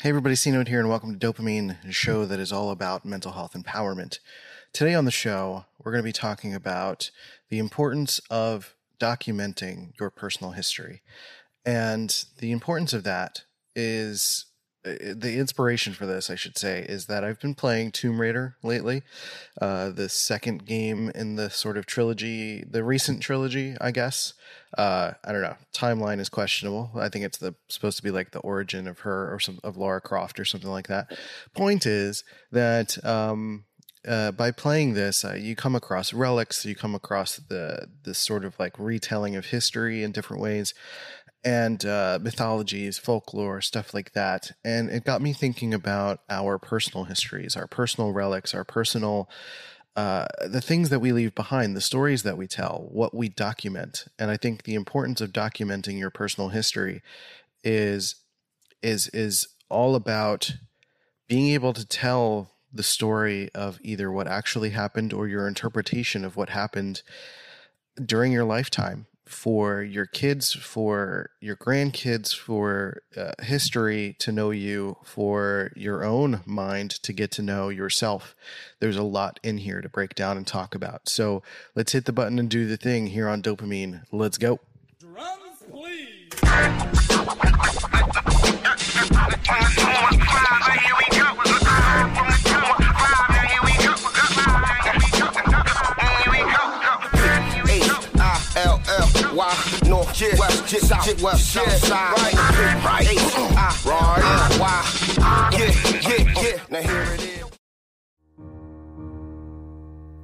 Hey everybody, C Note here, and welcome to DOPEamine, a show that is all about mental health empowerment. Today on the show, we're going to be talking about the importance of documenting your personal history. And the importance of that is the inspiration for this, I should say, is that I've been playing Tomb Raider lately, uh, the second game in the sort of trilogy, the recent trilogy, I guess. Uh, I don't know. Timeline is questionable. I think it's the supposed to be like the origin of her or some of Lara Croft or something like that. Point is that um, uh, by playing this, uh, you come across relics, you come across the this sort of like retelling of history in different ways, and uh, mythologies, folklore, stuff like that. And it got me thinking about our personal histories, our personal relics, our personal, uh, the things that we leave behind, the stories that we tell, what we document. And I think the importance of documenting your personal history is is is all about being able to tell the story of either what actually happened or your interpretation of what happened during your lifetime for your kids, for your grandkids, for uh, history to know you, for your own mind to get to know yourself. There's a lot in here to break down and talk about. So let's hit the button and do the thing here on DOPEamine. Let's go. Drums, please. yeah, west, yeah, south, west, south side, right, right, right, right, why, yeah, yeah, yeah, now here it is.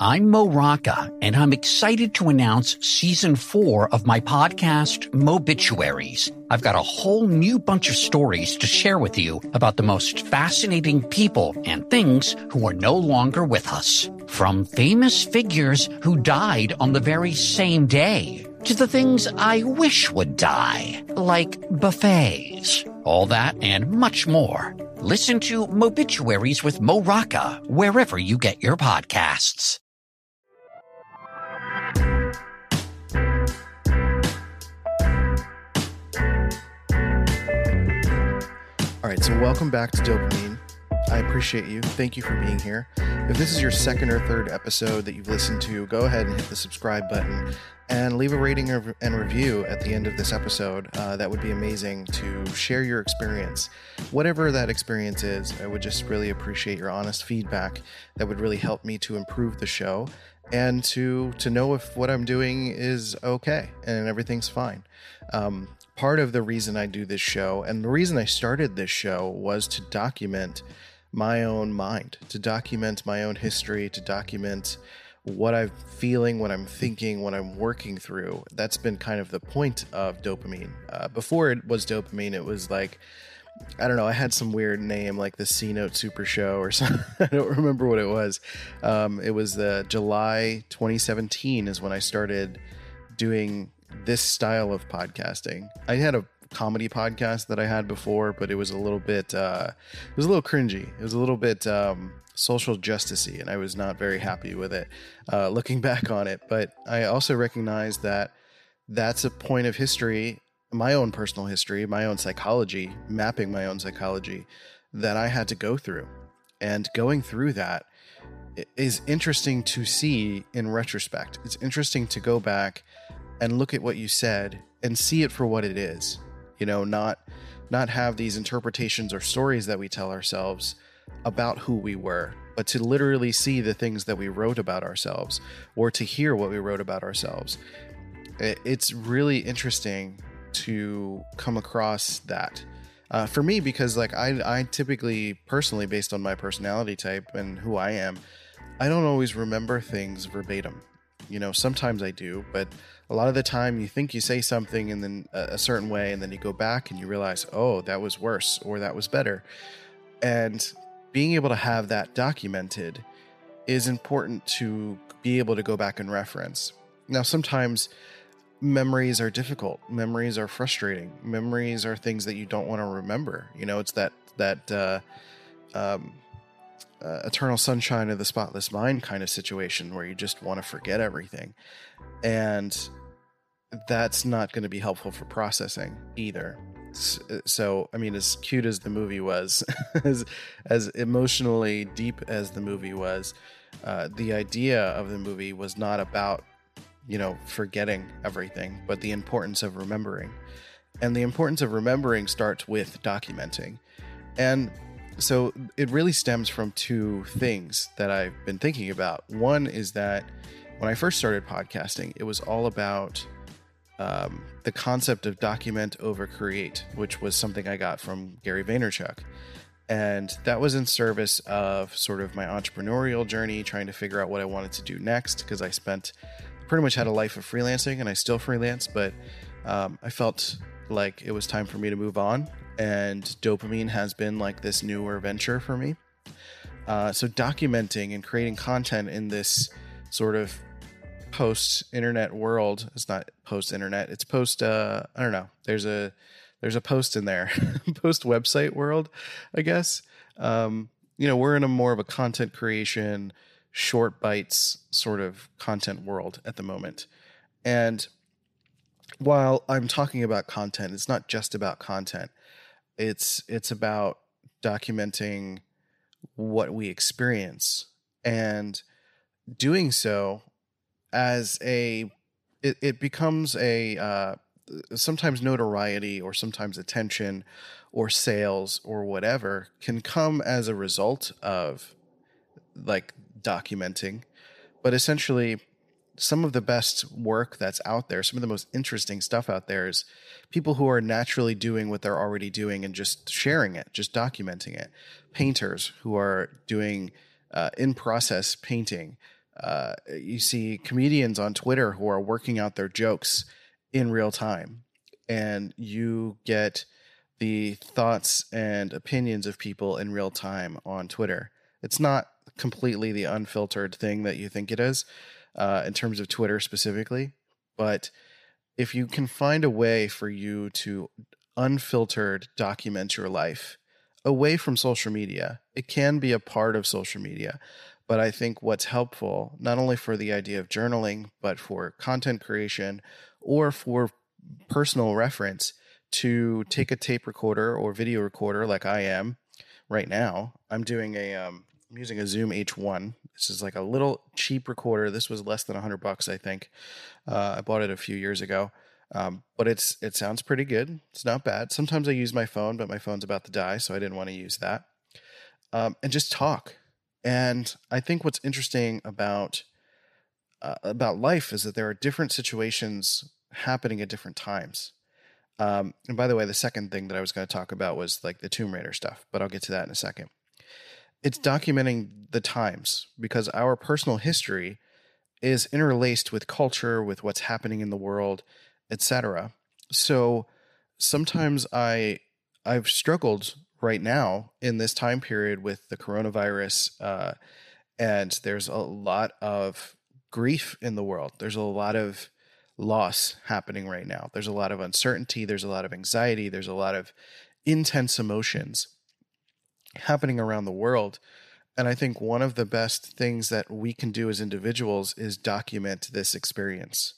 I'm Mo Rocca, and I'm excited to announce season four of my podcast, Mobituaries. I've got a whole new bunch of stories to share with you about the most fascinating people and things who are no longer with us. From famous figures who died on the very same day to the things I wish would die, like buffets. All that and much more. Listen to Mobituaries with Mo wherever you get your podcasts. All right, so welcome back to DOPEamine. I appreciate you. Thank you for being here. If this is your second or third episode that you've listened to, go ahead and hit the subscribe button and leave a rating and review at the end of this episode. Uh, that would be amazing to share your experience. Whatever that experience is, I would just really appreciate your honest feedback. That would really help me to improve the show and to to know if what I'm doing is okay and everything's fine. Um, part of the reason I do this show and the reason I started this show was to document my own mind, to document my own history, to document what I'm feeling, what I'm thinking, what I'm working through. That's been kind of the point of DOPEamine. Uh, before it was DOPEamine, it was like, I don't know, I had some weird name like the C Note Super Show or something. I don't remember what it was. Um, it was the July 2017 is when I started doing this style of podcasting. I had a comedy podcast that I had before, but it was a little bit uh, it was a little cringy. It was a little bit um, social justicey, and I was not very happy with it. Uh, looking back on it, but I also recognize that that's a point of history, my own personal history, my own psychology, mapping my own psychology that I had to go through, and going through that is interesting to see in retrospect. It's interesting to go back and look at what you said and see it for what it is. You know, not not have these interpretations or stories that we tell ourselves about who we were, but to literally see the things that we wrote about ourselves or to hear what we wrote about ourselves. It's really interesting to come across that. Uh, for me, because like I, I typically personally, based on my personality type and who I am, I don't always remember things verbatim. You know, sometimes I do, but a lot of the time you think you say something and then a, certain way, and then you go back and you realize, oh, that was worse or that was better. And being able to have that documented is important to be able to go back and reference. Now, sometimes memories are difficult. Memories are frustrating. Memories are things that you don't want to remember. You know, it's that that uh, um, uh, eternal sunshine of the spotless mind kind of situation where you just want to forget everything, and that's not going to be helpful for processing either. Uh, so, I mean, as cute as the movie was, as as emotionally deep as the movie was, uh, the idea of the movie was not about you know forgetting everything, but the importance of remembering. And the importance of remembering starts with documenting. And so it really stems from two things that I've been thinking about. One is that when I first started podcasting, it was all about um, the concept of document over create, which was something I got from Gary Vaynerchuk. And that was in service of sort of my entrepreneurial journey, trying to figure out what I wanted to do next, because I spent pretty much had a life of freelancing and I still freelance, but um, I felt like it was time for me to move on. And DOPEamine has been like this newer venture for me. Uh, so documenting and creating content in this sort of post internet world. It's not post internet. It's post. Uh, I don't know. There's a there's a post in there, post website world, I guess. Um, you know, we're in a more of a content creation, short bites sort of content world at the moment, and while I'm talking about content, it's not just about content. It's it's about documenting what we experience. And doing so as a it, it becomes a uh, sometimes notoriety or sometimes attention or sales or whatever can come as a result of like documenting. But essentially some of the best work that's out there some of the most interesting stuff out there is people who are naturally doing what they're already doing and just sharing it just documenting it. Painters who are doing uh, in process painting. Uh, you see comedians on Twitter who are working out their jokes in real time, and you get the thoughts and opinions of people in real time on Twitter. It's not completely the unfiltered thing that you think it is uh, in terms of Twitter specifically, but if you can find a way for you to unfiltered document your life away from social media, it can be a part of social media. But I think what's helpful, not only for the idea of journaling, but for content creation or for personal reference, to take a tape recorder or video recorder like I am right now. I'm doing a, um, I'm using a Zoom H1. This is like a little cheap recorder. This was less than a hundred bucks, I think. Uh, I bought it a few years ago. Um, but it's it sounds pretty good. It's not bad. Sometimes I use my phone, but my phone's about to die, so I didn't want to use that. Um, and just talk. And I think what's interesting about uh, about life is that there are different situations happening at different times. Um, and by the way, the second thing that I was going to talk about was like the Tomb Raider stuff, but I'll get to that in a second. It's documenting the times because our personal history is interlaced with culture, with what's happening in the world, etc. So sometimes I I've struggled right now in this time period with the coronavirus, uh, and there's a lot of grief in the world. There's a lot of loss happening right now. There's a lot of uncertainty. There's a lot of anxiety. There's a lot of intense emotions happening around the world. And I think one of the best things that we can do as individuals is document this experience.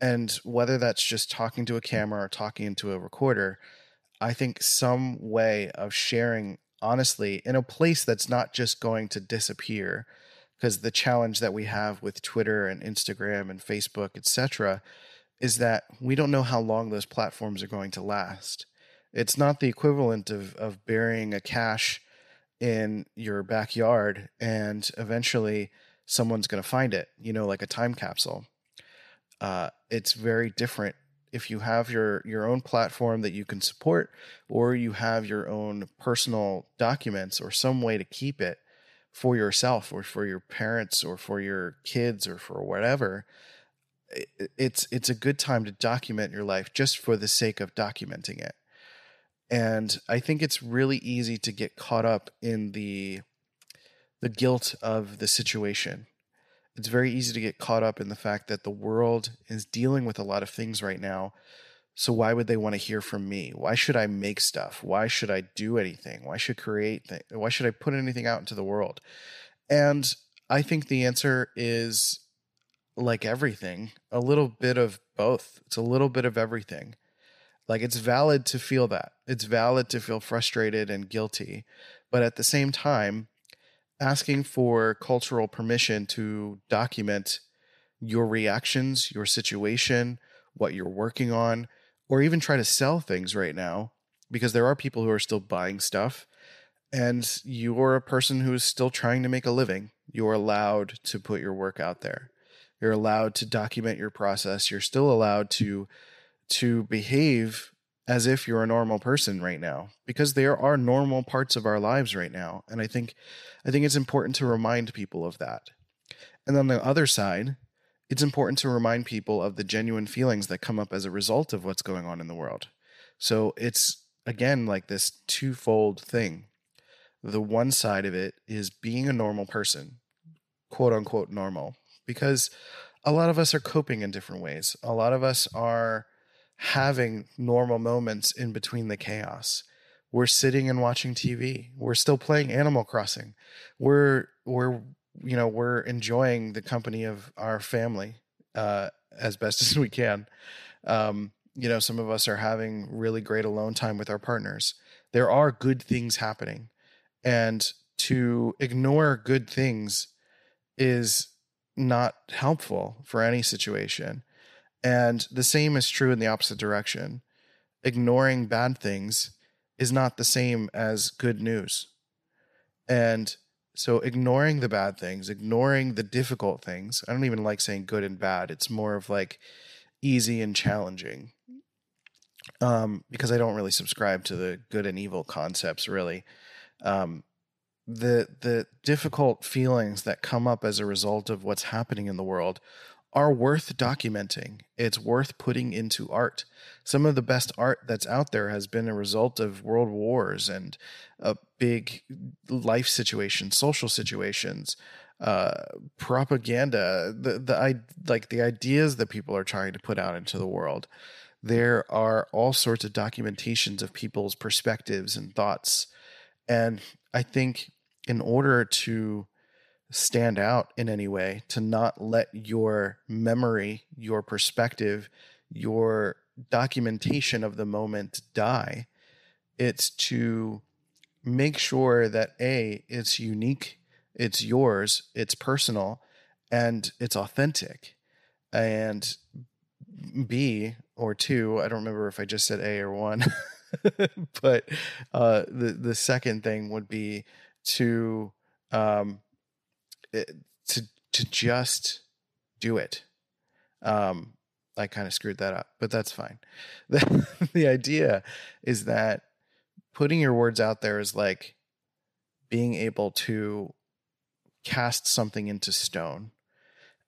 And whether that's just talking to a camera or talking into a recorder, I think some way of sharing honestly in a place that's not just going to disappear because the challenge that we have with Twitter and Instagram and Facebook, etc., is that we don't know how long those platforms are going to last. It's not the equivalent of of burying a cache in your backyard and eventually someone's going to find it, you know, like a time capsule. Uh, it's very different if you have your your own platform that you can support or you have your own personal documents or some way to keep it for yourself or for your parents or for your kids or for whatever it's it's a good time to document your life just for the sake of documenting it And I think it's really easy to get caught up in the the guilt of the situation. It's very easy to get caught up in the fact that the world is dealing with a lot of things right now. So why would they want to hear from me? Why should I make stuff? Why should I do anything? Why should create th- why should I put anything out into the world? And I think the answer is like everything, a little bit of both. It's a little bit of everything. Like it's valid to feel that. It's valid to feel frustrated and guilty. But at the same time, asking for cultural permission to document your reactions, your situation, what you're working on, or even try to sell things right now, because there are people who are still buying stuff and you're a person who is still trying to make a living. You're allowed to put your work out there. You're allowed to document your process. You're still allowed to to behave as if you're a normal person right now because there are normal parts of our lives right now and i think i think it's important to remind people of that. And on the other side it's important to remind people of the genuine feelings that come up as a result of what's going on in the world. So it's again like this twofold thing. The one side of it is being a normal person quote unquote normal because a lot of us are coping in different ways. A lot of us are having normal moments in between the chaos. We're sitting and watching TV. We're still playing Animal Crossing. We're we're you know we're enjoying the company of our family uh, as best as we can. Um, you know, some of us are having really great alone time with our partners. There are good things happening, and to ignore good things is not helpful for any situation. And the same is true in the opposite direction. Ignoring bad things is not the same as good news. And so ignoring the bad things, ignoring the difficult things, I don't even like saying good and bad. It's more of like easy and challenging. Um, because I don't really subscribe to the good and evil concepts really. Um, the the difficult feelings that come up as a result of what's happening in the world are worth documenting. It's worth putting into art. Some of the best art that's out there has been a result of world wars and a big life situations, social situations, uh, propaganda, the the I like the ideas that people are trying to put out into the world. There are all sorts of documentations of people's perspectives and thoughts. And I think in order to stand out in any way, to not let your memory, your perspective, your documentation of the moment die. It's to make sure that A, it's unique, it's yours, it's personal, and it's authentic. And B or two, I don't remember if I just said A or one, but uh, the the second thing would be to um, to to just do it. Um, I kind of screwed that up, but that's fine. The, the idea is that putting your words out there is like being able to cast something into stone.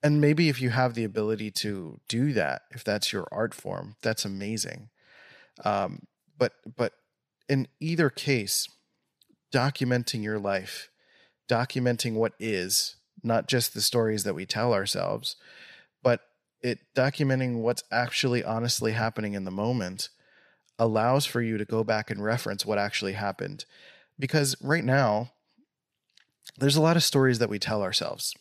And maybe if you have the ability to do that, if that's your art form, that's amazing. Um, but but in either case, documenting your life documenting what is, not just the stories that we tell ourselves, but it documenting what's actually honestly happening in the moment allows for you to go back and reference what actually happened. Because right now, there's a lot of stories that we tell ourselves.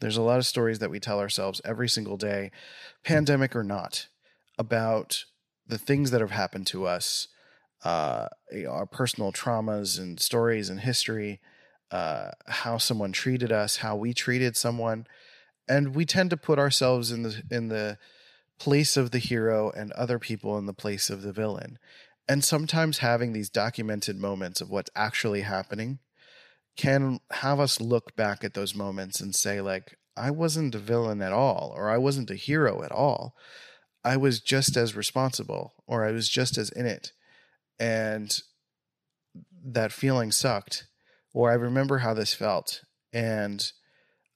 There's a lot of stories that we tell ourselves every single day, pandemic or not, about the things that have happened to us, uh, our personal traumas and stories and history, uh, how someone treated us, how we treated someone, and we tend to put ourselves in the in the place of the hero and other people in the place of the villain. And sometimes having these documented moments of what's actually happening can have us look back at those moments and say like I wasn't a villain at all or I wasn't a hero at all. I was just as responsible or I was just as in it. And that feeling sucked or I remember how this felt and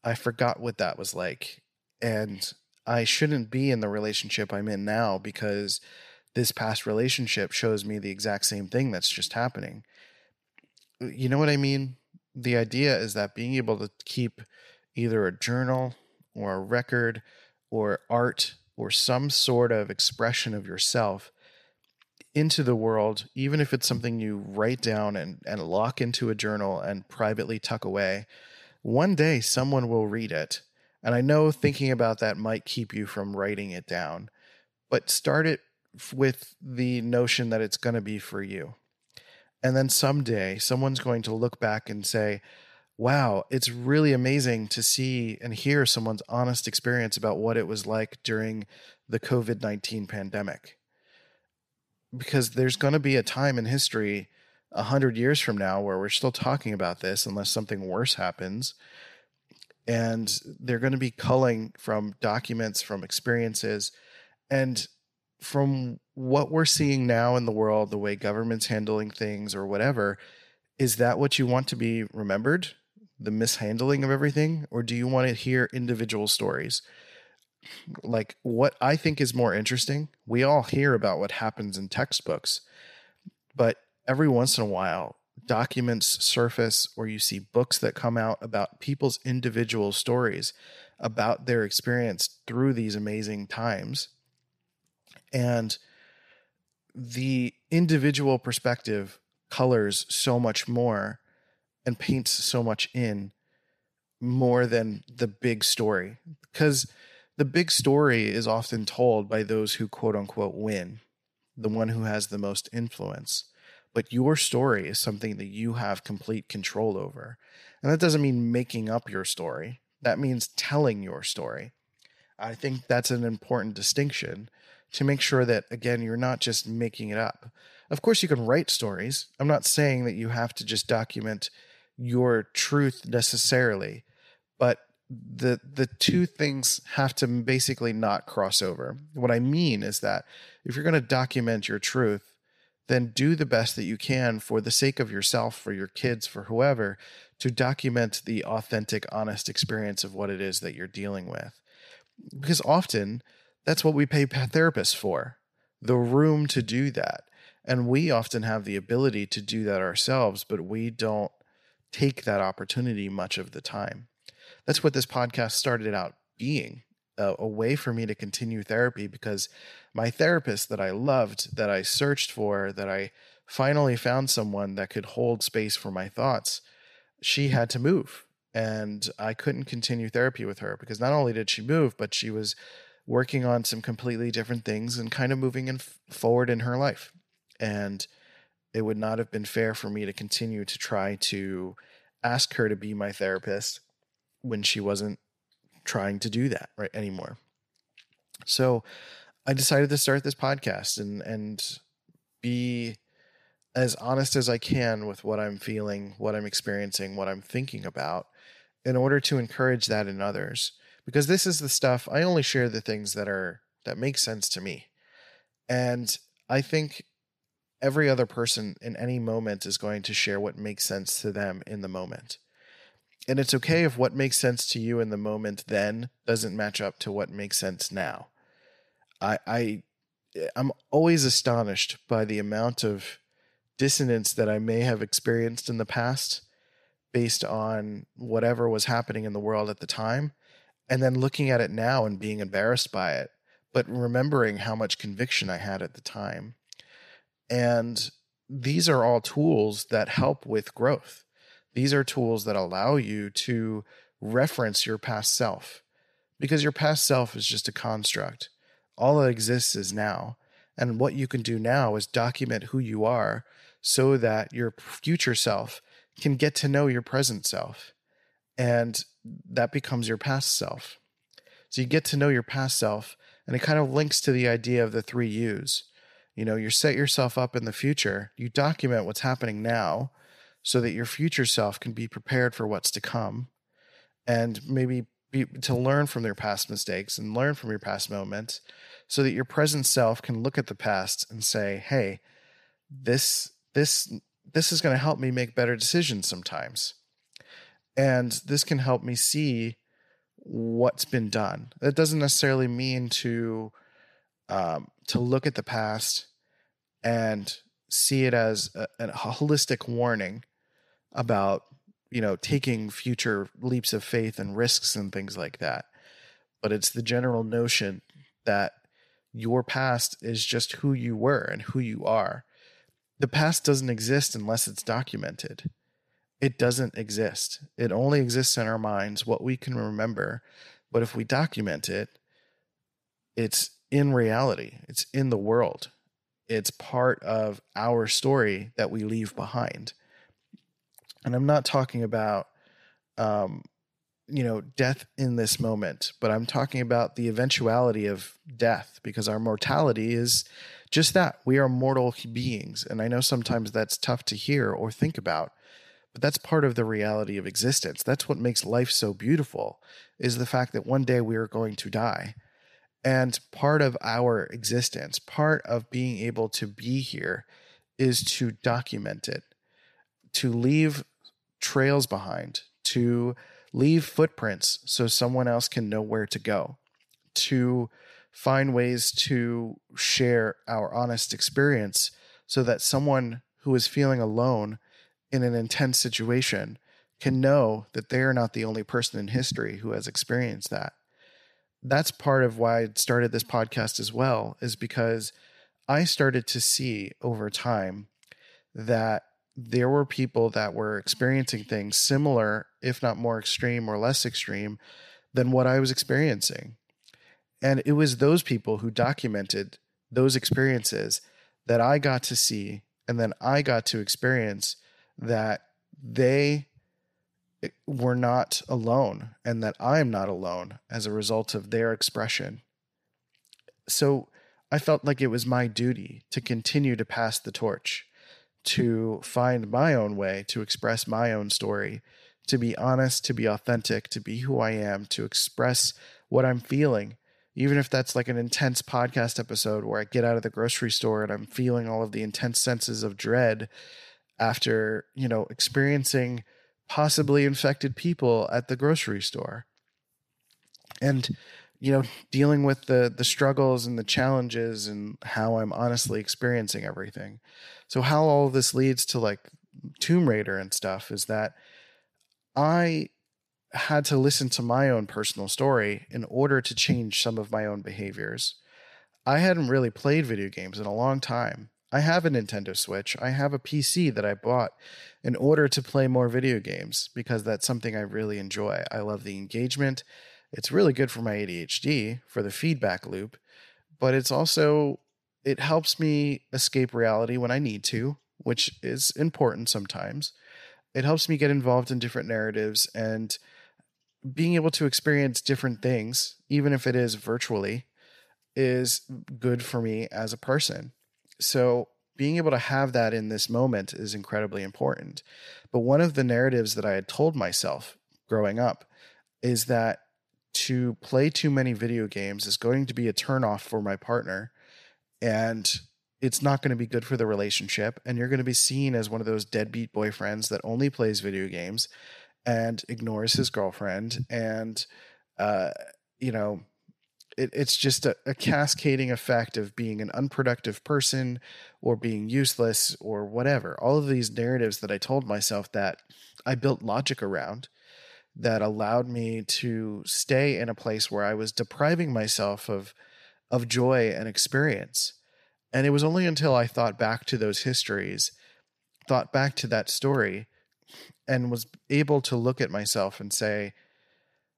I forgot what that was like. And I shouldn't be in the relationship I'm in now because this past relationship shows me the exact same thing that's just happening. You know what I mean? The idea is that being able to keep either a journal or a record or art or some sort of expression of yourself into the world, even if it's something you write down and, and lock into a journal and privately tuck away, one day someone will read it. And I know thinking about that might keep you from writing it down, but start it with the notion that it's going to be for you. And then someday someone's going to look back and say, wow, it's really amazing to see and hear someone's honest experience about what it was like during the COVID 19 pandemic because there's going to be a time in history a hundred years from now where we're still talking about this unless something worse happens. And they're going to be culling from documents from experiences. And from what we're seeing now in the world the way government's handling things or whatever is that what you want to be remembered? The mishandling of everything? Or do you want to hear individual stories like what I think is more interesting, we all hear about what happens in textbooks, but every once in a while, documents surface or you see books that come out about people's individual stories about their experience through these amazing times. And the individual perspective colors so much more and paints so much in more than the big story because the big story is often told by those who quote unquote win, the one who has the most influence. But your story is something that you have complete control over. And that doesn't mean making up your story, that means telling your story. I think that's an important distinction to make sure that, again, you're not just making it up. Of course, you can write stories. I'm not saying that you have to just document your truth necessarily, but the the two things have to basically not cross over. What I mean is that if you're going to document your truth, then do the best that you can for the sake of yourself, for your kids, for whoever, to document the authentic, honest experience of what it is that you're dealing with. Because often that's what we pay therapists for the room to do that. And we often have the ability to do that ourselves, but we don't take that opportunity much of the time that's what this podcast started out being uh, a way for me to continue therapy because my therapist that I loved, that I searched for, that I finally found someone that could hold space for my thoughts, she had to move. And I couldn't continue therapy with her because not only did she move, but she was working on some completely different things and kind of moving in forward in her life. And it would not have been fair for me to continue to try to ask her to be my therapist when she wasn't trying to do that right anymore. So I decided to start this podcast and and be as honest as I can with what I'm feeling, what I'm experiencing, what I'm thinking about in order to encourage that in others because this is the stuff I only share the things that are that make sense to me. And I think every other person in any moment is going to share what makes sense to them in the moment and it's okay if what makes sense to you in the moment then doesn't match up to what makes sense now. I I I'm always astonished by the amount of dissonance that I may have experienced in the past based on whatever was happening in the world at the time and then looking at it now and being embarrassed by it but remembering how much conviction I had at the time. And these are all tools that help with growth these are tools that allow you to reference your past self because your past self is just a construct. All that exists is now. And what you can do now is document who you are so that your future self can get to know your present self. And that becomes your past self. So you get to know your past self, and it kind of links to the idea of the three U's. You know, you set yourself up in the future, you document what's happening now, so that your future self can be prepared for what's to come and maybe be, to learn from their past mistakes and learn from your past moments so that your present self can look at the past and say hey this this this is going to help me make better decisions sometimes. And this can help me see what's been done. That doesn't necessarily mean to um, to look at the past and see it as a, a holistic warning about you know taking future leaps of faith and risks and things like that. But it's the general notion that your past is just who you were and who you are. The past doesn't exist unless it's documented. It doesn't exist. It only exists in our minds what we can remember. But if we document it it's in reality. It's in the world. It's part of our story that we leave behind and i'm not talking about um you know death in this moment but i'm talking about the eventuality of death because our mortality is just that. We are mortal beings. And i know sometimes that's tough to hear or think about but that's part of the reality of existence. That's what makes life so beautiful is the fact that one day we are going to die. And part of our existence, part of being able to be here is to document it, to leave trails behind, to leave footprints so someone else can know where to go, to find ways to share our honest experience so that someone who is feeling alone in an intense situation can know that they are not the only person in history who has experienced that. That's part of why I started this podcast as well, is because I started to see over time that there were people that were experiencing things similar, if not more extreme or less extreme, than what I was experiencing. And it was those people who documented those experiences that I got to see and then I got to experience that they eh, we're not alone and that I'm not alone as a result of their expression. So I felt like it was my duty to continue to pass the torch, to find my own way, to express my own story, to be honest, to be authentic, to be who I am, to express what I'm feeling. Even if that's like an intense podcast episode where I get out of the grocery store and I'm feeling all of the intense senses of dread after, you know, experiencing possibly infected people at the grocery store. And you know, dealing with the the struggles and the challenges and how I'm honestly experiencing everything. So how all this leads to like Tomb Raider and stuff is that I had to listen to my own personal story in order to change some of my own behaviors. I hadn't really played video games in a long time. I have a Nintendo Switch. I have a PC that I bought in order to play more video games because that's something I really enjoy. I love the engagement. It's really good for my ADHD for the feedback loop, but it's also it helps me escape reality when I need to, which is important sometimes. It helps me get involved in different narratives and being able to experience different things, even if it is virtually, is good for me as a person. So being able to have that in this moment is incredibly important. But one of the narratives that I had told myself growing up is that to play too many video games is going to be a turnoff for my partner and it's not going to be good for the relationship and you're going to be seen as one of those deadbeat boyfriends that only plays video games and ignores his girlfriend and uh you know it, it's just a, a cascading effect of being an unproductive person or being useless or whatever. All of these narratives that I told myself that I built logic around that allowed me to stay in a place where I was depriving myself of of joy and experience. And it was only until I thought back to those histories, thought back to that story, and was able to look at myself and say,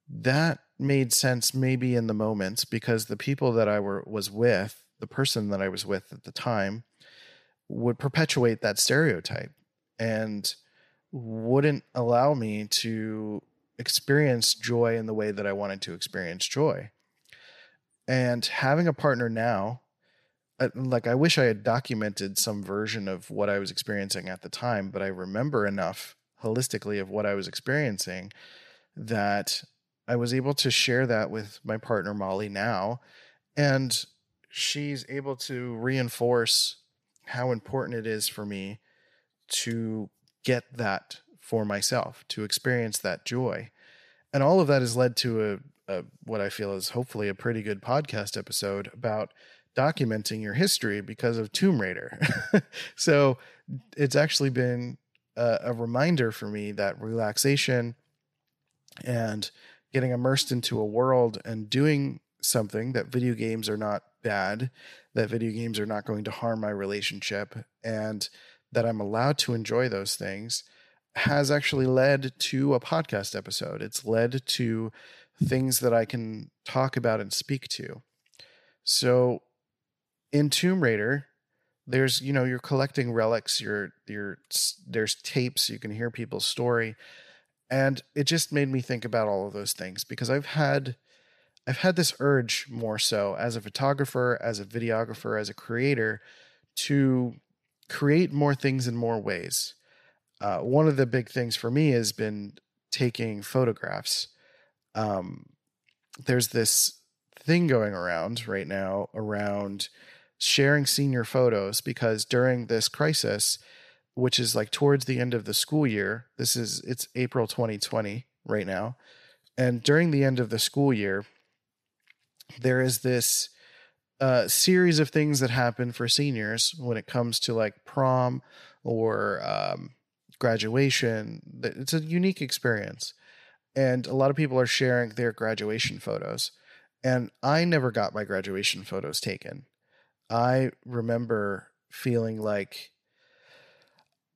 that made sense maybe in the moments because the people that I were was with, the person that I was with at the time, would perpetuate that stereotype and wouldn't allow me to experience joy in the way that I wanted to experience joy. And having a partner now, uh, like I wish I had documented some version of what I was experiencing at the time, but I remember enough holistically of what I was experiencing that I was able to share that with my partner Molly now, and she's able to reinforce how important it is for me to get that for myself, to experience that joy. And all of that has led to a, a what I feel is hopefully a pretty good podcast episode about documenting your history because of Tomb Raider. so it's actually been a, a, reminder for me that relaxation and getting immersed into a world and doing something that video games are not bad, that video games are not going to harm my relationship, and that I'm allowed to enjoy those things has actually led to a podcast episode. It's led to things that I can talk about and speak to. So in Tomb Raider, there's you know you're collecting relics, you're you're there's tapes, you can hear people's story, and it just made me think about all of those things because I've had I've had this urge more so as a photographer, as a videographer, as a creator to create more things in more ways. Uh, one of the big things for me has been taking photographs. Um, there's this thing going around right now around sharing senior photos because during this crisis, which is like towards the end of the school year, this is it's April 2020 right now. And during the end of the school year, there is this uh, series of things that happen for seniors when it comes to like prom or um, graduation. It's a unique experience. And a lot of people are sharing their graduation photos. And I never got my graduation photos taken. I remember feeling like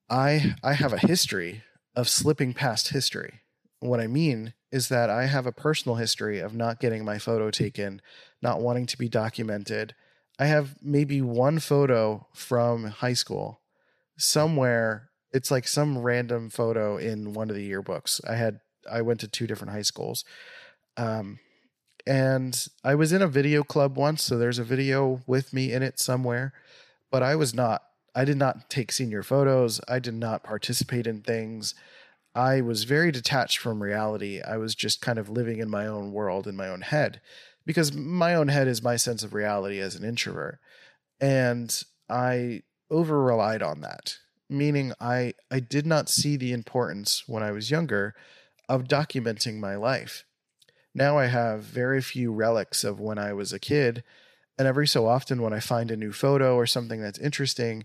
I I have a history of slipping past history. What I mean is that I have a personal history of not getting my photo taken, not wanting to be documented. I have maybe one photo from high school somewhere. It's like some random photo in one of the yearbooks. I had I went to two different high schools. Um, and I was in a video club once, so there's a video with me in it somewhere, but I was not I did not take senior photos. I did not participate in things. I was very detached from reality. I was just kind of living in my own world in my own head because my own head is my sense of reality as an introvert. And I over relied on that, meaning I I did not see the importance when I was younger of documenting my life now I have very few relics of when I was a kid. And every so often, when I find a new photo or something that's interesting,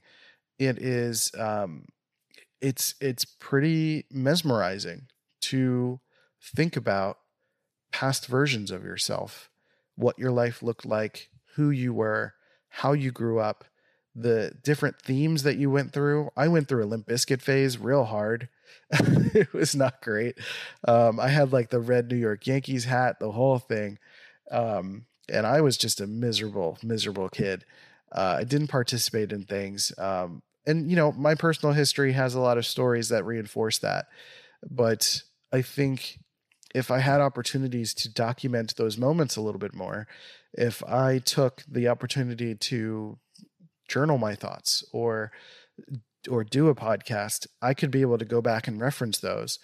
it is um, it's it's pretty mesmerizing to think about past versions of yourself, what your life looked like, who you were, how you grew up, the different themes that you went through. I went through a Limp Bizkit phase real hard. it was not great. Um, I had like the red New York Yankees hat, the whole thing. Um, and I was just a miserable, miserable kid. Uh, I didn't participate in things. Um, and, you know, my personal history has a lot of stories that reinforce that. But I think if I had opportunities to document those moments a little bit more, if I took the opportunity to journal my thoughts or or do a podcast, I could be able to go back and reference those.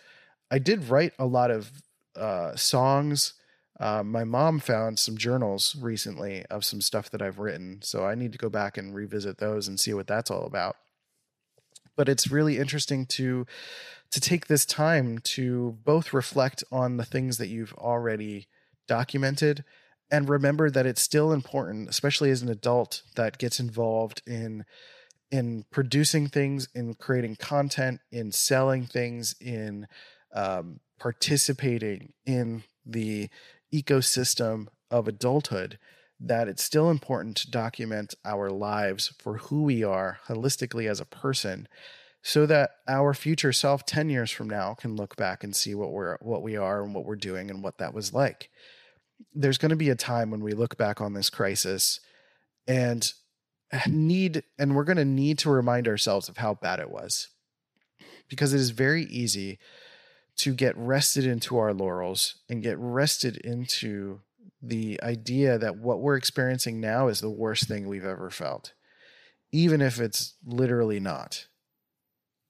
I did write a lot of uh, songs. Uh, my mom found some journals recently of some stuff that I've written, so I need to go back and revisit those and see what that's all about. But it's really interesting to to take this time to both reflect on the things that you've already documented and remember that it's still important, especially as an adult that gets involved in in producing things, in creating content, in selling things, in um, participating in the ecosystem of adulthood, that it's still important to document our lives for who we are holistically as a person so that our future self 10 years from now can look back and see what we're what we are and what we're doing and what that was like there's going to be a time when we look back on this crisis and need and we're going to need to remind ourselves of how bad it was. Because it is very easy to get rested into our laurels and get rested into the idea that what we're experiencing now is the worst thing we've ever felt even if it's literally not.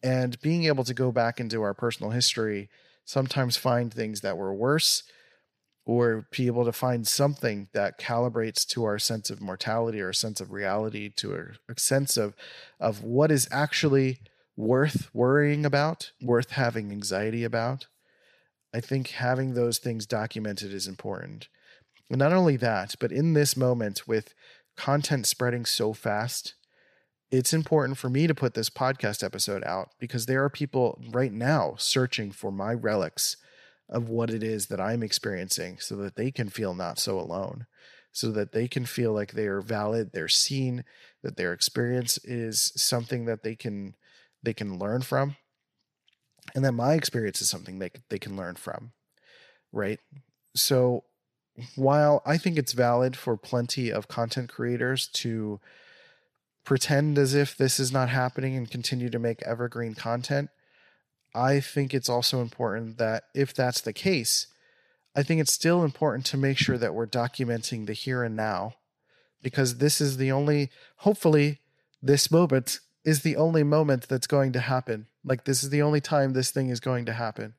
And being able to go back into our personal history sometimes find things that were worse or be able to find something that calibrates to our sense of mortality or a sense of reality to a, a, sense of of what is actually worth worrying about worth having anxiety about. I think having those things documented is important. And not only that but in this moment with content spreading so fast, it's important for me to put this podcast episode out because there are people right now searching for my relics of what it is that I'm experiencing so that they can feel not so alone, so that they can feel like they are valid, they're seen, that their experience is something that they can they can learn from and that my experience is something they they can learn from right? So while i think it's valid for plenty of content creators to pretend as if this is not happening and continue to make evergreen content i think it's also important that if that's the case i think it's still important to make sure that we're documenting the here and now because this is the only hopefully this moment is the only moment that's going to happen. Like this is the only time this thing is going to happen.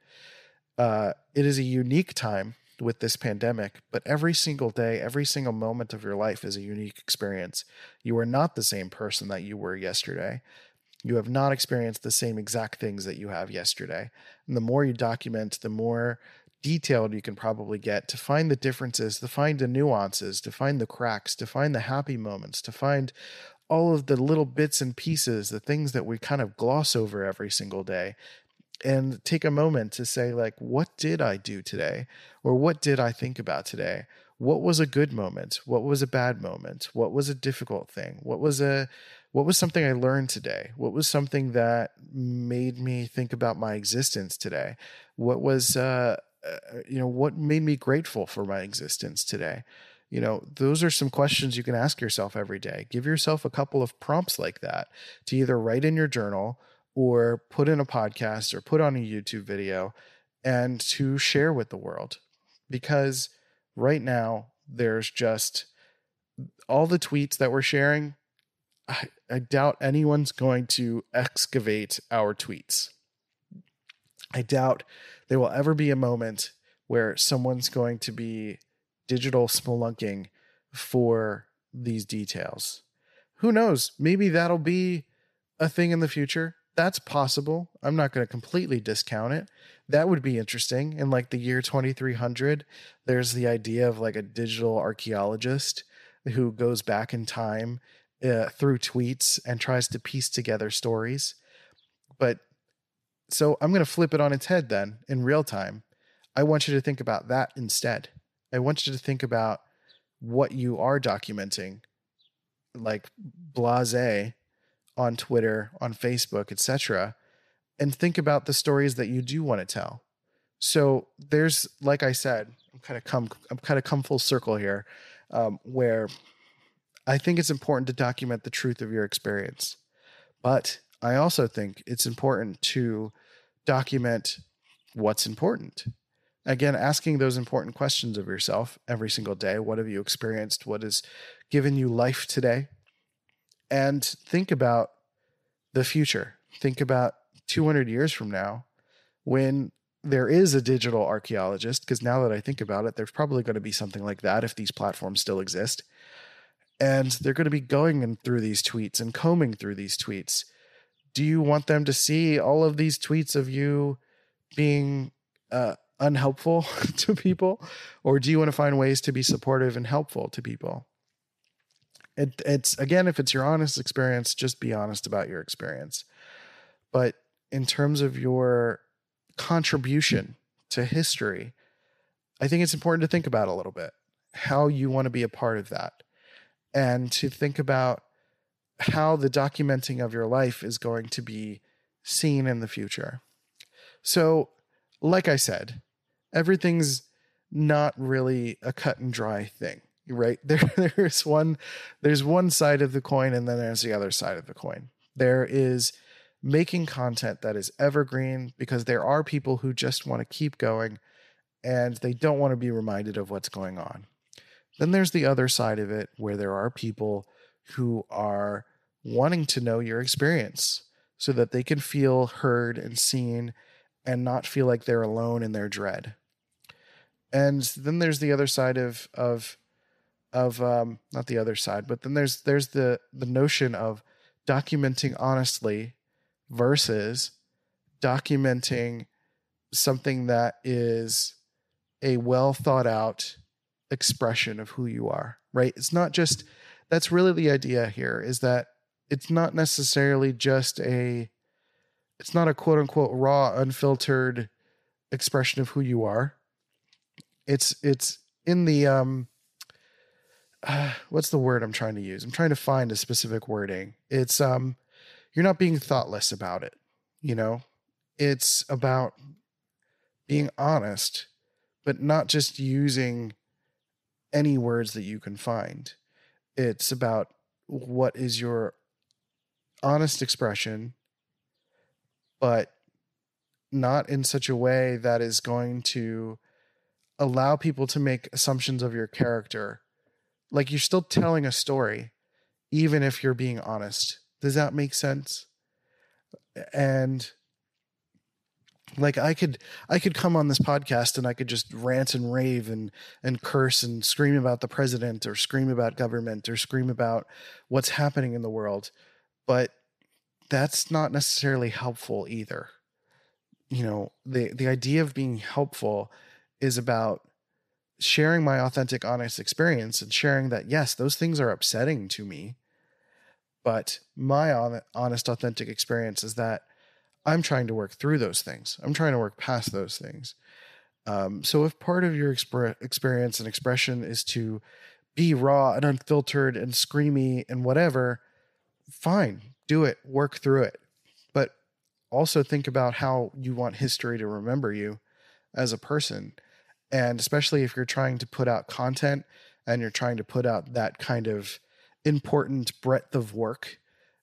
Uh, it is a unique time with this pandemic, but every single day, every single moment of your life is a unique experience. You are not the same person that you were yesterday. You have not experienced the same exact things that you have yesterday. And the more you document, the more detailed you can probably get to find the differences, to find the nuances, to find the cracks, to find the happy moments, to find all of the little bits and pieces, the things that we kind of gloss over every single day, and take a moment to say, like, what did I do today? Or what did I think about today? What was a good moment? What was a bad moment? What was a difficult thing? What was a what was something I learned today? What was something that made me think about my existence today? What was uh, uh you know what made me grateful for my existence today? you know, those are some questions you can ask yourself every day. Give yourself a couple of prompts like that to either write in your journal or put in a podcast or put on a YouTube video and to share with the world. Because right now, there's just all the tweets that we're sharing. I, I doubt anyone's going to excavate our tweets. I doubt there will ever be a moment where someone's going to be digital spelunking for these details. Who knows? Maybe that'll be a thing in the future. That's possible. I'm not going to completely discount it. That would be interesting. In like the year 2300, there's the idea of like a digital archaeologist who goes back in time uh, through tweets and tries to piece together stories. But so I'm going to flip it on its head then in real time. I want you to think about that instead. I want you to think about what you are documenting, like blase on Twitter, on Facebook, etc., and think about the stories that you do want to tell. So there's, like I said, I'm kind of come, I'm kind of come full circle here, um, where I think it's important to document the truth of your experience, but I also think it's important to document what's important. Again asking those important questions of yourself every single day what have you experienced? What has given you life today? And think about the future. Think about 200 years from now when there is a digital archaeologist because now that i think about it there's probably going to be something like that if these platforms still exist and they're going to be going through these tweets and combing through these tweets. Do you want them to see all of these tweets of you being uh, unhelpful to people? Or do you want to find ways to be supportive and helpful to people? It, it's again if it's your honest experience just be honest about your experience. But in terms of your contribution to history i think it's important to think about a little bit how you want to be a part of that and to think about how the documenting of your life is going to be seen in the future so like I said, everything's not really a cut and dry thing, right? There, there's one, there's one side of the coin, and then there's the other side of the coin. There is making content that is evergreen because there are people who just want to keep going and they don't want to be reminded of what's going on. Then there's the other side of it where there are people who are wanting to know your experience so that they can feel heard and seen and not feel like they're alone in their dread. And then there's the other side of of of um, not the other side, but then there's there's the the notion of documenting honestly versus documenting something that is a well thought out expression of who you are right? It's not just that's really the idea here is that it's not necessarily just a it's not a quote unquote raw unfiltered expression of who you are. It's it's in the um uh, what's the word i'm trying to use? I'm trying to find a specific wording. It's um you're not being thoughtless about it you know? It's about being honest but not just using any words that you can find it's about what is your honest expression but not in such a way that is going to allow people to make assumptions of your character. Like you're still telling a story, even if you're being honest. Does that make sense? And like I could I could come on this podcast and I could just rant and rave and and curse and scream about the president or scream about government or scream about what's happening in the world. But that's not necessarily helpful either. You know, the the idea of being helpful is about sharing my authentic honest experience and sharing that yes, those things are upsetting to me, but my honest authentic experience is that I'm trying to work through those things. I'm trying to work past those things. Um, so if part of your exp- experience and expression is to be raw and unfiltered and screamy and whatever, fine, do it, work through it. But also think about how you want history to remember you as a person. And especially if you're trying to put out content and you're trying to put out that kind of important breadth of work,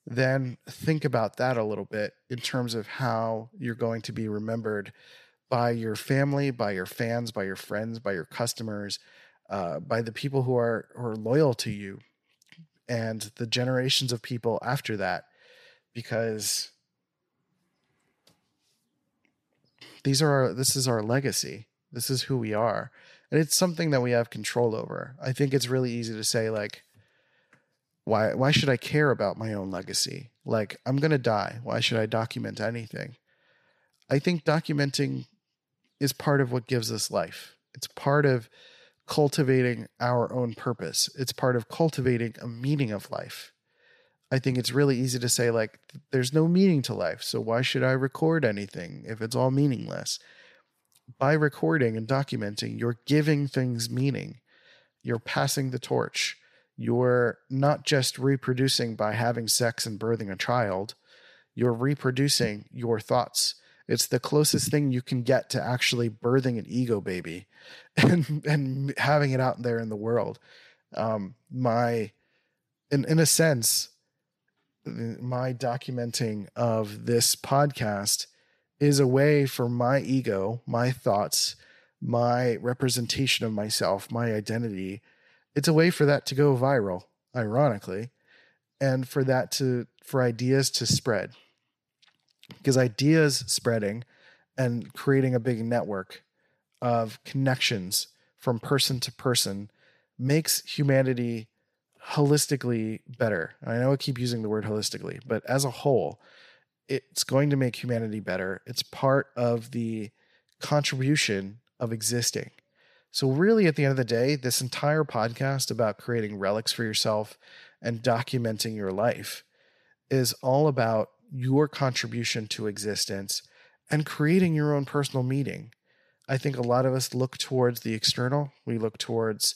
then think about that a little bit in terms of how you're going to be remembered by your family, by your fans, by your friends, by your customers, uh, by the people who are, who are loyal to you, and the generations of people after that because these are our, this is our legacy. This is who we are. And it's something that we have control over. I think it's really easy to say like why why should I care about my own legacy? Like I'm going to die. Why should I document anything? I think documenting is part of what gives us life. It's part of cultivating our own purpose. It's part of cultivating a meaning of life. I think it's really easy to say, like, there's no meaning to life. So why should I record anything if it's all meaningless? By recording and documenting, you're giving things meaning. You're passing the torch. You're not just reproducing by having sex and birthing a child, you're reproducing your thoughts. It's the closest thing you can get to actually birthing an ego baby and, and having it out there in the world. Um, my, in, in a sense, my documenting of this podcast is a way for my ego, my thoughts, my representation of myself, my identity. It's a way for that to go viral, ironically, and for that to, for ideas to spread. Because ideas spreading and creating a big network of connections from person to person makes humanity holistically better. I know I keep using the word holistically, but as a whole, it's going to make humanity better. It's part of the contribution of existing. So, really, at the end of the day, this entire podcast about creating relics for yourself and documenting your life is all about your contribution to existence and creating your own personal meaning. I think a lot of us look towards the external, we look towards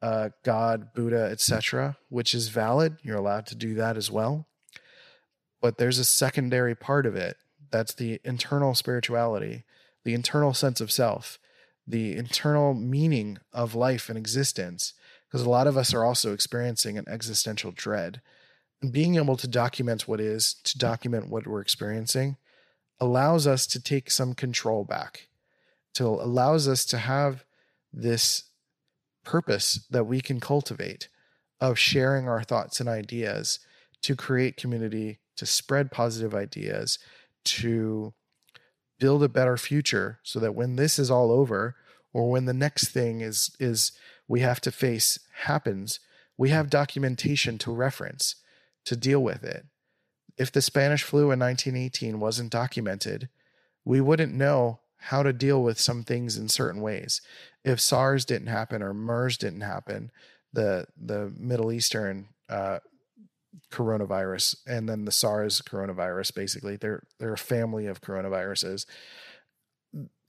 uh, God, Buddha, etc., which is valid. You're allowed to do that as well. But there's a secondary part of it that's the internal spirituality, the internal sense of self, the internal meaning of life and existence. Because a lot of us are also experiencing an existential dread. And being able to document what is, to document what we're experiencing, allows us to take some control back, to allows us to have this purpose that we can cultivate of sharing our thoughts and ideas to create community, to spread positive ideas, to build a better future so that when this is all over or when the next thing is is we have to face happens, we have documentation to reference to deal with it. If the Spanish flu in 1918 wasn't documented, we wouldn't know how to deal with some things in certain ways if SARS didn't happen or MERS didn't happen, the the Middle Eastern uh, coronavirus and then the SARS coronavirus. Basically, they're they're a family of coronaviruses.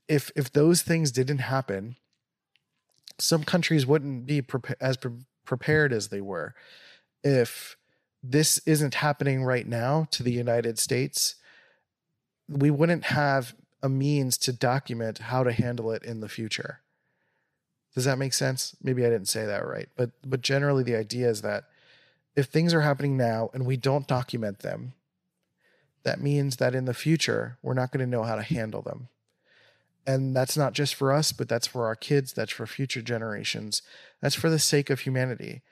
If if those things didn't happen, some countries wouldn't be prepa- as pre- prepared as they were. If this isn't happening right now to the United States, we wouldn't have a means to document how to handle it in the future. Does that make sense? Maybe I didn't say that right, but but generally the idea is that if things are happening now and we don't document them, that means that in the future we're not going to know how to handle them. And that's not just for us, but that's for our kids, that's for future generations. That's for the sake of humanity.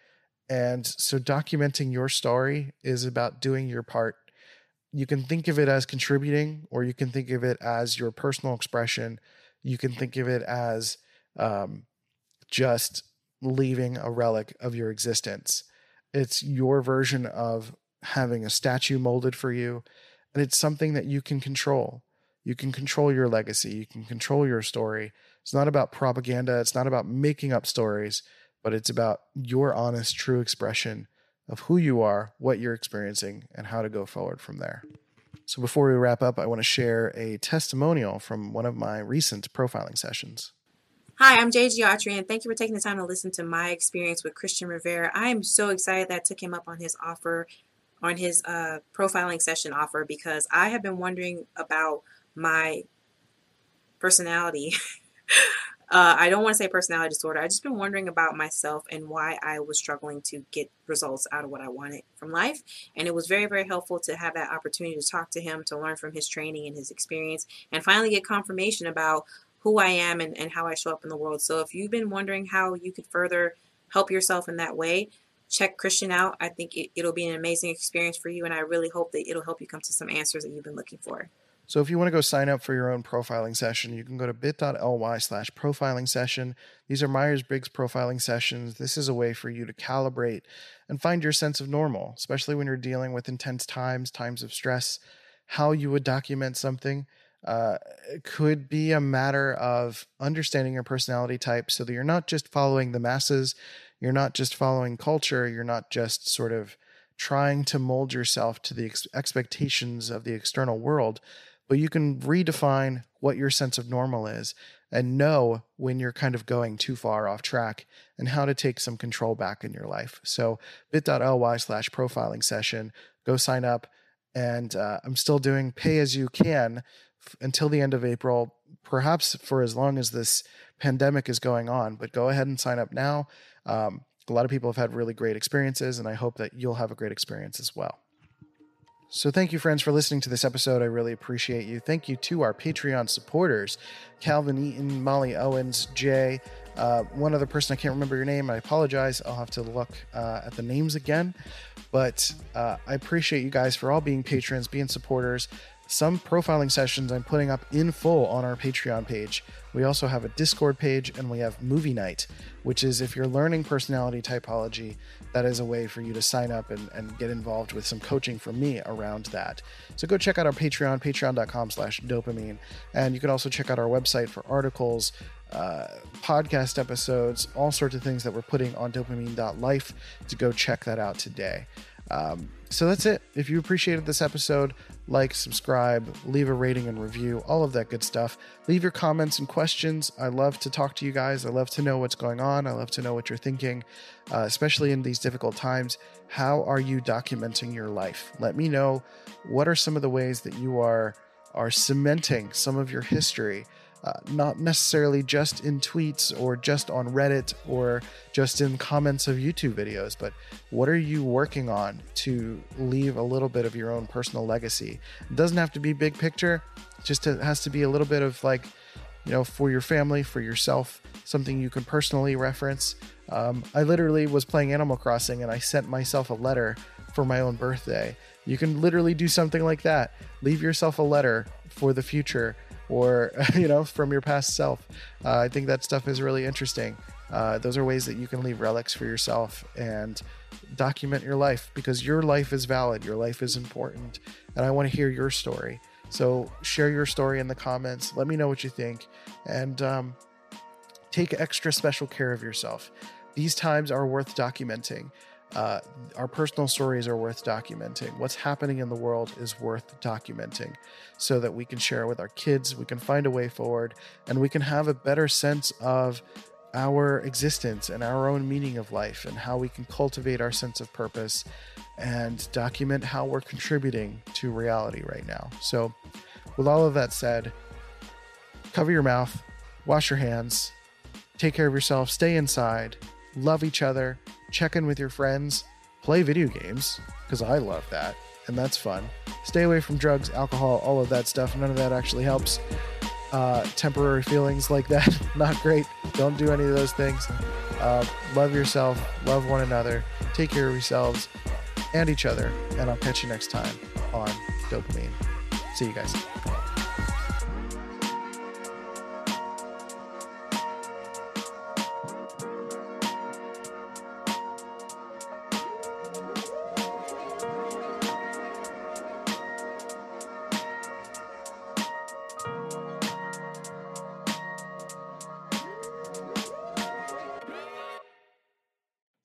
And so documenting your story is about doing your part. You can think of it as contributing, or you can think of it as your personal expression. You can think of it as um, just leaving a relic of your existence. It's your version of having a statue molded for you, and it's something that you can control. You can control your legacy, you can control your story. It's not about propaganda, it's not about making up stories, but it's about your honest, true expression of who you are, what you're experiencing, and how to go forward from there. So, before we wrap up, I want to share a testimonial from one of my recent profiling sessions. Hi, I'm JG Autry, and thank you for taking the time to listen to my experience with Christian Rivera. I am so excited that I took him up on his offer, on his uh, profiling session offer, because I have been wondering about my personality. uh, I don't want to say personality disorder. I've just been wondering about myself and why I was struggling to get results out of what I wanted from life. And it was very, very helpful to have that opportunity to talk to him, to learn from his training and his experience, and finally get confirmation about who I am and, and how I show up in the world. So if you've been wondering how you could further help yourself in that way, check Christian out. I think it, it'll be an amazing experience for you, and I really hope that it'll help you come to some answers that you've been looking for. So if you want to go sign up for your own profiling session, you can go to bit.ly slash profiling session. These are Myers-Briggs profiling sessions. This is a way for you to calibrate and find your sense of normal, especially when you're dealing with intense times, times of stress, how you would document something uh, could be a matter of understanding your personality type so that you're not just following the masses, you're not just following culture, you're not just sort of trying to mold yourself to the ex- expectations of the external world, but you can redefine what your sense of normal is and know when you're kind of going too far off track and how to take some control back in your life. So bit.ly slash profiling session, go sign up. And uh, I'm still doing pay as you can until the end of April, perhaps for as long as this pandemic is going on. But go ahead and sign up now. Um, a lot of people have had really great experiences, and I hope that you'll have a great experience as well. So, thank you, friends, for listening to this episode. I really appreciate you. Thank you to our Patreon supporters Calvin Eaton, Molly Owens, Jay, uh, one other person, I can't remember your name. I apologize. I'll have to look uh, at the names again. But uh, I appreciate you guys for all being patrons, being supporters some profiling sessions I'm putting up in full on our Patreon page. We also have a Discord page and we have Movie Night, which is if you're learning personality typology, that is a way for you to sign up and, and get involved with some coaching from me around that. So go check out our Patreon, patreon.com slash dopamine. And you can also check out our website for articles, uh, podcast episodes, all sorts of things that we're putting on dopamine.life to go check that out today. Um, so that's it. If you appreciated this episode, like, subscribe, leave a rating and review, all of that good stuff. Leave your comments and questions. I love to talk to you guys. I love to know what's going on. I love to know what you're thinking, uh, especially in these difficult times. How are you documenting your life? Let me know what are some of the ways that you are are cementing some of your history uh, not necessarily just in tweets or just on Reddit or just in comments of YouTube videos, but what are you working on to leave a little bit of your own personal legacy? It doesn't have to be big picture, just it has to be a little bit of like, you know, for your family, for yourself, something you can personally reference. Um, I literally was playing Animal Crossing and I sent myself a letter for my own birthday. You can literally do something like that. Leave yourself a letter for the future or you know from your past self. Uh, I think that stuff is really interesting. Uh, those are ways that you can leave relics for yourself and document your life because your life is valid, your life is important, and I want to hear your story. So share your story in the comments. Let me know what you think, and um, take extra special care of yourself. These times are worth documenting. Uh, our personal stories are worth documenting. What's happening in the world is worth documenting so that we can share with our kids, we can find a way forward, and we can have a better sense of our existence and our own meaning of life and how we can cultivate our sense of purpose and document how we're contributing to reality right now. So, with all of that said, cover your mouth, wash your hands, take care of yourself, stay inside, love each other, check in with your friends, play video games, because I love that, and that's fun. Stay away from drugs, alcohol, all of that stuff. None of that actually helps. Uh, temporary feelings like that, not great. Don't do any of those things. Uh, love yourself, love one another, take care of yourselves and each other, and I'll catch you next time on DOPEamine. See you guys.